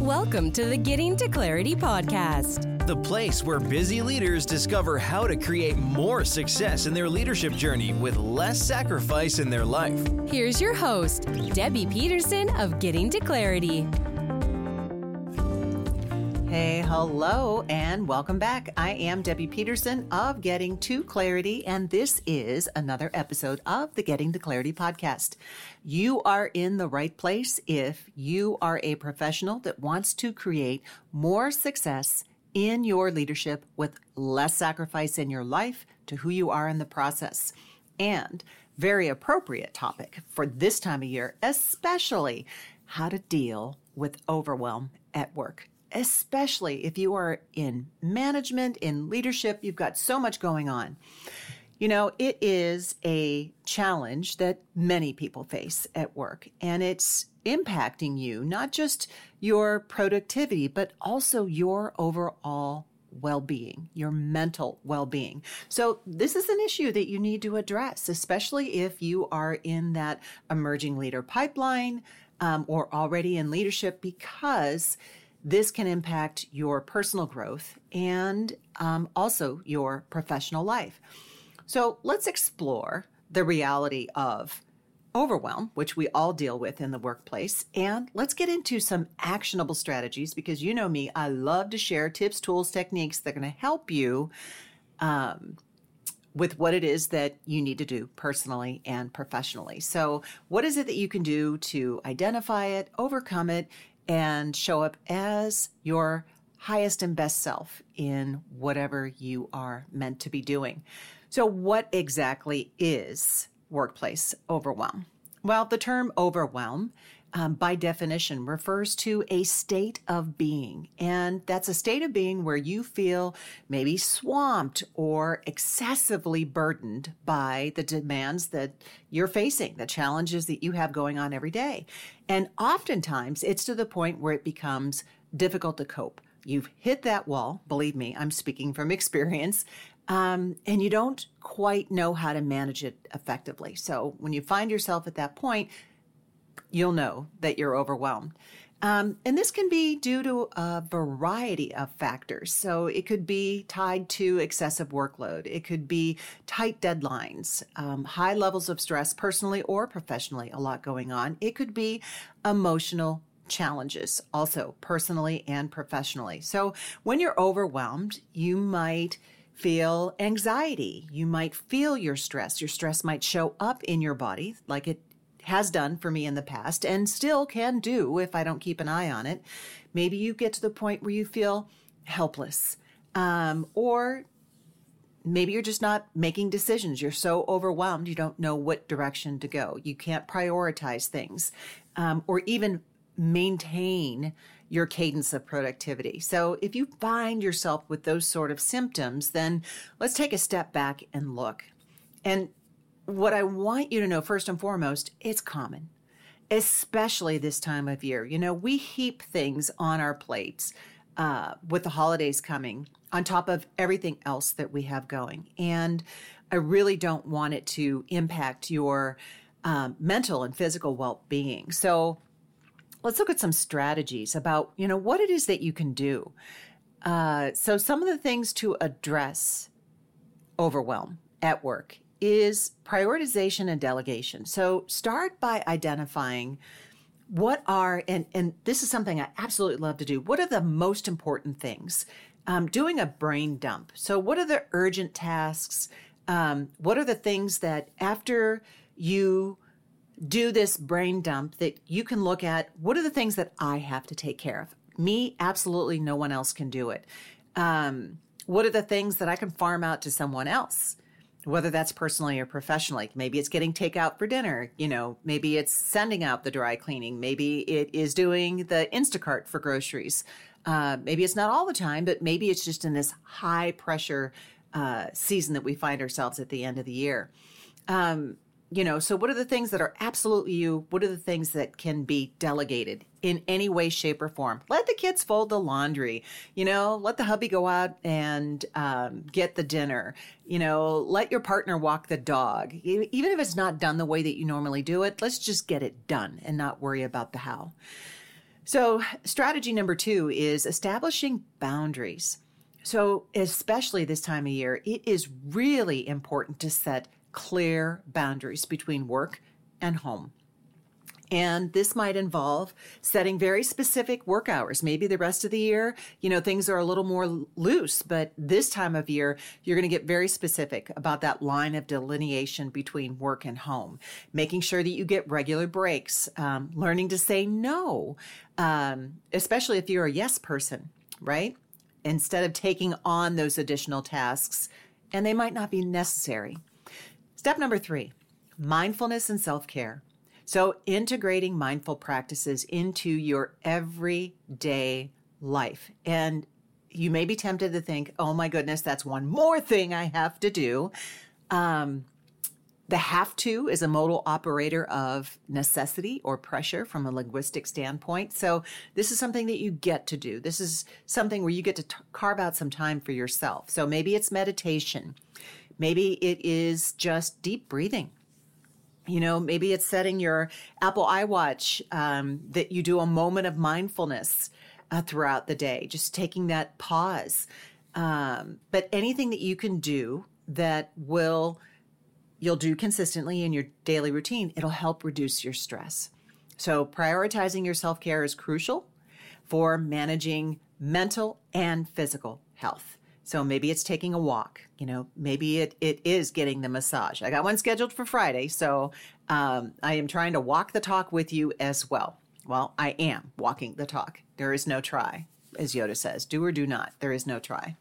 Welcome to the Getting to Clarity podcast, the place where busy leaders discover how to create more success in their leadership journey with less sacrifice in their life. Here's your host, Debbie Peterson of Getting to Clarity. Hey, hello, and welcome back. I am Debbie Peterson of Getting to Clarity, and this is another episode of the Getting to Clarity podcast. You are in the right place if you are a professional that wants to create more success in your leadership with less sacrifice in your life to who you are in the process. And very appropriate topic for this time of year, especially how to deal with overwhelm at work especially if you are in management, in leadership, you've got so much going on. You know, it is a challenge that many people face at work, and it's impacting you, not just your productivity, but also your overall well being, your mental well being. So, this is an issue that you need to address, especially if you are in that emerging leader pipeline um, or already in leadership, because this can impact your personal growth and um, also your professional life. So let's explore the reality of overwhelm, which we all deal with in the workplace. And let's get into some actionable strategies because you know me, I love to share tips, tools, techniques that are going to help you um, with what it is that you need to do personally and professionally. So, what is it that you can do to identify it, overcome it, and show up as your highest and best self in whatever you are meant to be doing. So, what exactly is workplace overwhelm? Well, the term overwhelm, um, by definition, refers to a state of being. And that's a state of being where you feel maybe swamped or excessively burdened by the demands that you're facing, the challenges that you have going on every day. And oftentimes it's to the point where it becomes difficult to cope. You've hit that wall. Believe me, I'm speaking from experience. Um, and you don't quite know how to manage it effectively. So when you find yourself at that point, you'll know that you're overwhelmed. Um, and this can be due to a variety of factors. So it could be tied to excessive workload. It could be tight deadlines, um, high levels of stress, personally or professionally, a lot going on. It could be emotional challenges, also personally and professionally. So when you're overwhelmed, you might feel anxiety. You might feel your stress. Your stress might show up in your body like it has done for me in the past and still can do if I don't keep an eye on it. Maybe you get to the point where you feel helpless, um, or maybe you're just not making decisions. You're so overwhelmed, you don't know what direction to go. You can't prioritize things, um, or even maintain your cadence of productivity. So if you find yourself with those sort of symptoms, then let's take a step back and look. And what I want you to know first and foremost, it's common, especially this time of year. You know, we heap things on our plates uh, with the holidays coming on top of everything else that we have going. And I really don't want it to impact your um, mental and physical well being. So let's look at some strategies about, you know, what it is that you can do. Uh, so some of the things to address overwhelm at work is prioritization and delegation. So start by identifying what are, and, and this is something I absolutely love to do. What are the most important things? Um, doing a brain dump. So what are the urgent tasks? Um, what are the things that after you do this brain dump that you can look at? What are the things that I have to take care of? Me, absolutely no one else can do it. Um, what are the things that I can farm out to someone else? Whether that's personally or professionally. Maybe it's getting takeout for dinner. You know, maybe it's sending out the dry cleaning. Maybe it is doing the Instacart for groceries. Uh, maybe it's not all the time, but maybe it's just in this high pressure uh, season that we find ourselves at the end of the year. Um, you know, so what are the things that are absolutely you? What are the things that can be delegated in any way, shape, or form? Let the kids fold the laundry. You know, let the hubby go out and um, get the dinner. You know, let your partner walk the dog. Even if it's not done the way that you normally do it, let's just get it done and not worry about the how. So, strategy number two is establishing boundaries. So, especially this time of year, it is really important to set clear boundaries between work and home. And this might involve setting very specific work hours. Maybe the rest of the year, you know, things are a little more loose, but this time of year, you're going to get very specific about that line of delineation between work and home. Making sure that you get regular breaks, um, learning to say no, um, especially if you're a yes person, right? Instead of taking on those additional tasks, and they might not be necessary. Step number three mindfulness and self care. So, integrating mindful practices into your everyday life. And you may be tempted to think, oh my goodness, that's one more thing I have to do. Um, the have to is a modal operator of necessity or pressure from a linguistic standpoint. So, this is something that you get to do. This is something where you get to t- carve out some time for yourself. So, maybe it's meditation, maybe it is just deep breathing. You know maybe it's setting your apple iwatch um, that you do a moment of mindfulness uh, throughout the day just taking that pause. Um, but anything that you can do that will you'll do consistently in your daily routine it'll help reduce your stress. So prioritizing your self-care is crucial for managing mental and physical health so maybe it's taking a walk, you know, maybe it, it is getting the massage. I got one scheduled for Friday, so um, I am trying to walk the talk with you as well. Well, I am walking the talk. There is no try, as Yoda says. Do or do not. There is no try.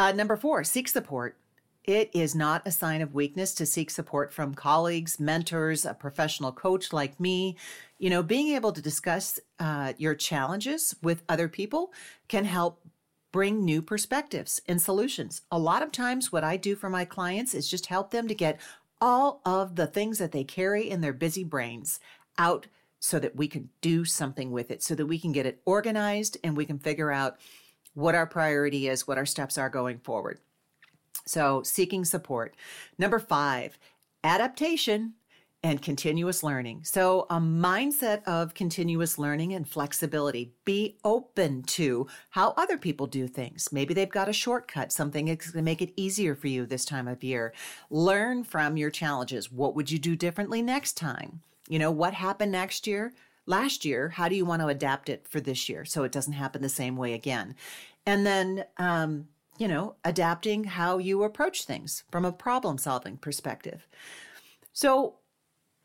Uh, number four, seek support. It is not a sign of weakness to seek support from colleagues, mentors, a professional coach like me. You know, being able to discuss uh, your challenges with other people can help bring new perspectives and solutions. A lot of times, what I do for my clients is just help them to get all of the things that they carry in their busy brains out so that we can do something with it, so that we can get it organized and we can figure out what our priority is, what our steps are going forward. So, seeking support. Number five, adaptation and continuous learning. So, a mindset of continuous learning and flexibility. Be open to how other people do things. Maybe they've got a shortcut, something that's going to make it easier for you this time of year. Learn from your challenges. What would you do differently next time? You know, what happened next year? Last year, how do you want to adapt it for this year so it doesn't happen the same way again? And then, um, you know, adapting how you approach things from a problem solving perspective. So,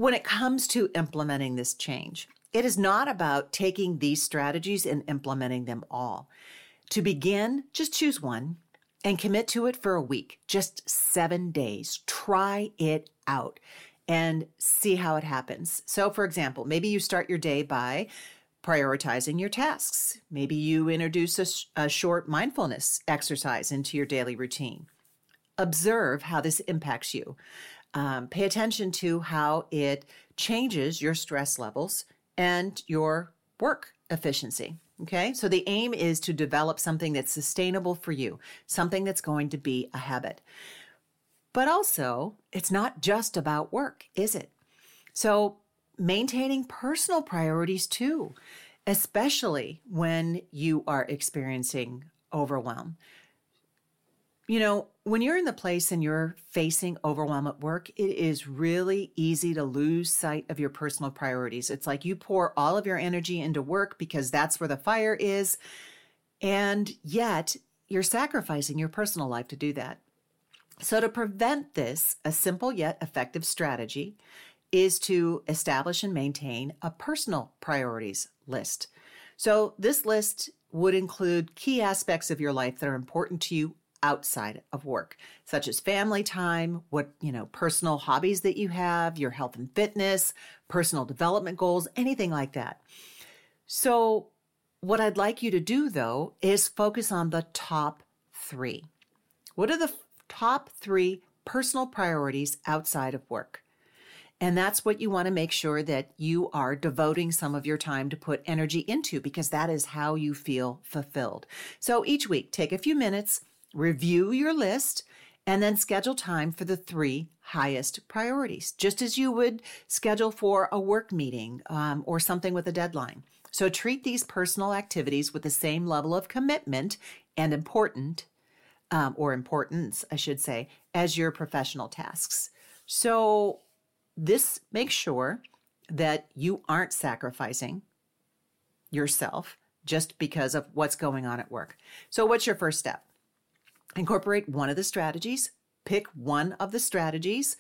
when it comes to implementing this change, it is not about taking these strategies and implementing them all. To begin, just choose one and commit to it for a week, just seven days. Try it out and see how it happens. So, for example, maybe you start your day by prioritizing your tasks. Maybe you introduce a, a short mindfulness exercise into your daily routine. Observe how this impacts you. Um, pay attention to how it changes your stress levels and your work efficiency. Okay, so the aim is to develop something that's sustainable for you, something that's going to be a habit. But also, it's not just about work, is it? So, maintaining personal priorities too, especially when you are experiencing overwhelm. You know, when you're in the place and you're facing overwhelm at work, it is really easy to lose sight of your personal priorities. It's like you pour all of your energy into work because that's where the fire is. And yet you're sacrificing your personal life to do that. So, to prevent this, a simple yet effective strategy is to establish and maintain a personal priorities list. So, this list would include key aspects of your life that are important to you outside of work, such as family time, what, you know, personal hobbies that you have, your health and fitness, personal development goals, anything like that. So, what I'd like you to do though is focus on the top three. What are the top three personal priorities outside of work? And that's what you want to make sure that you are devoting some of your time to put energy into because that is how you feel fulfilled. So each week, take a few minutes review your list, and then schedule time for the three highest priorities, just as you would schedule for a work meeting um, or something with a deadline. So treat these personal activities with the same level of commitment and important, um, or importance, I should say, as your professional tasks. So this makes sure that you aren't sacrificing yourself just because of what's going on at work. So, what's your first step? Incorporate one of the strategies, pick one of the strategies,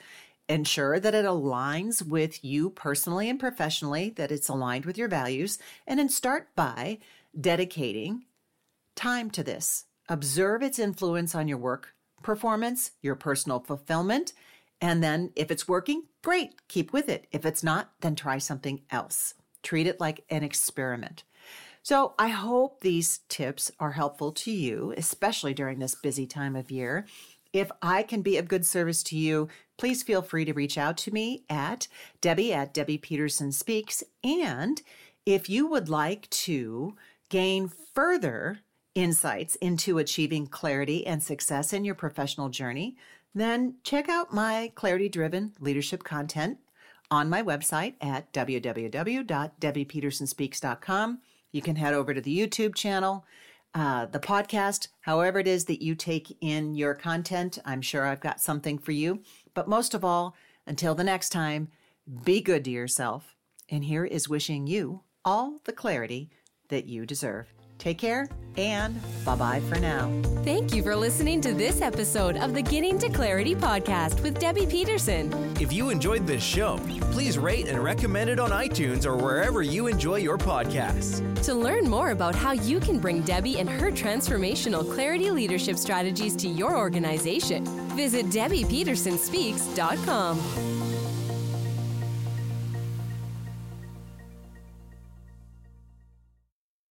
ensure that it aligns with you personally and professionally, that it's aligned with your values, and then start by dedicating time to this. Observe its influence on your work performance, your personal fulfillment, and then if it's working, great, keep with it. If it's not, then try something else. Treat it like an experiment. So I hope these tips are helpful to you, especially during this busy time of year. If I can be of good service to you, please feel free to reach out to me at Debbie at Debbie Peterson Speaks. And if you would like to gain further insights into achieving clarity and success in your professional journey, then check out my clarity driven leadership content on my website at www.debbiepetersonspeaks.com. You can head over to the YouTube channel, uh, the podcast, however it is that you take in your content. I'm sure I've got something for you. But most of all, until the next time, be good to yourself. And here is wishing you all the clarity that you deserve. Take care and bye bye for now. Thank you for listening to this episode of the Getting to Clarity podcast with Debbie Peterson. If you enjoyed this show, please rate and recommend it on iTunes or wherever you enjoy your podcasts. To learn more about how you can bring Debbie and her transformational clarity leadership strategies to your organization, visit DebbiePetersonSpeaks.com.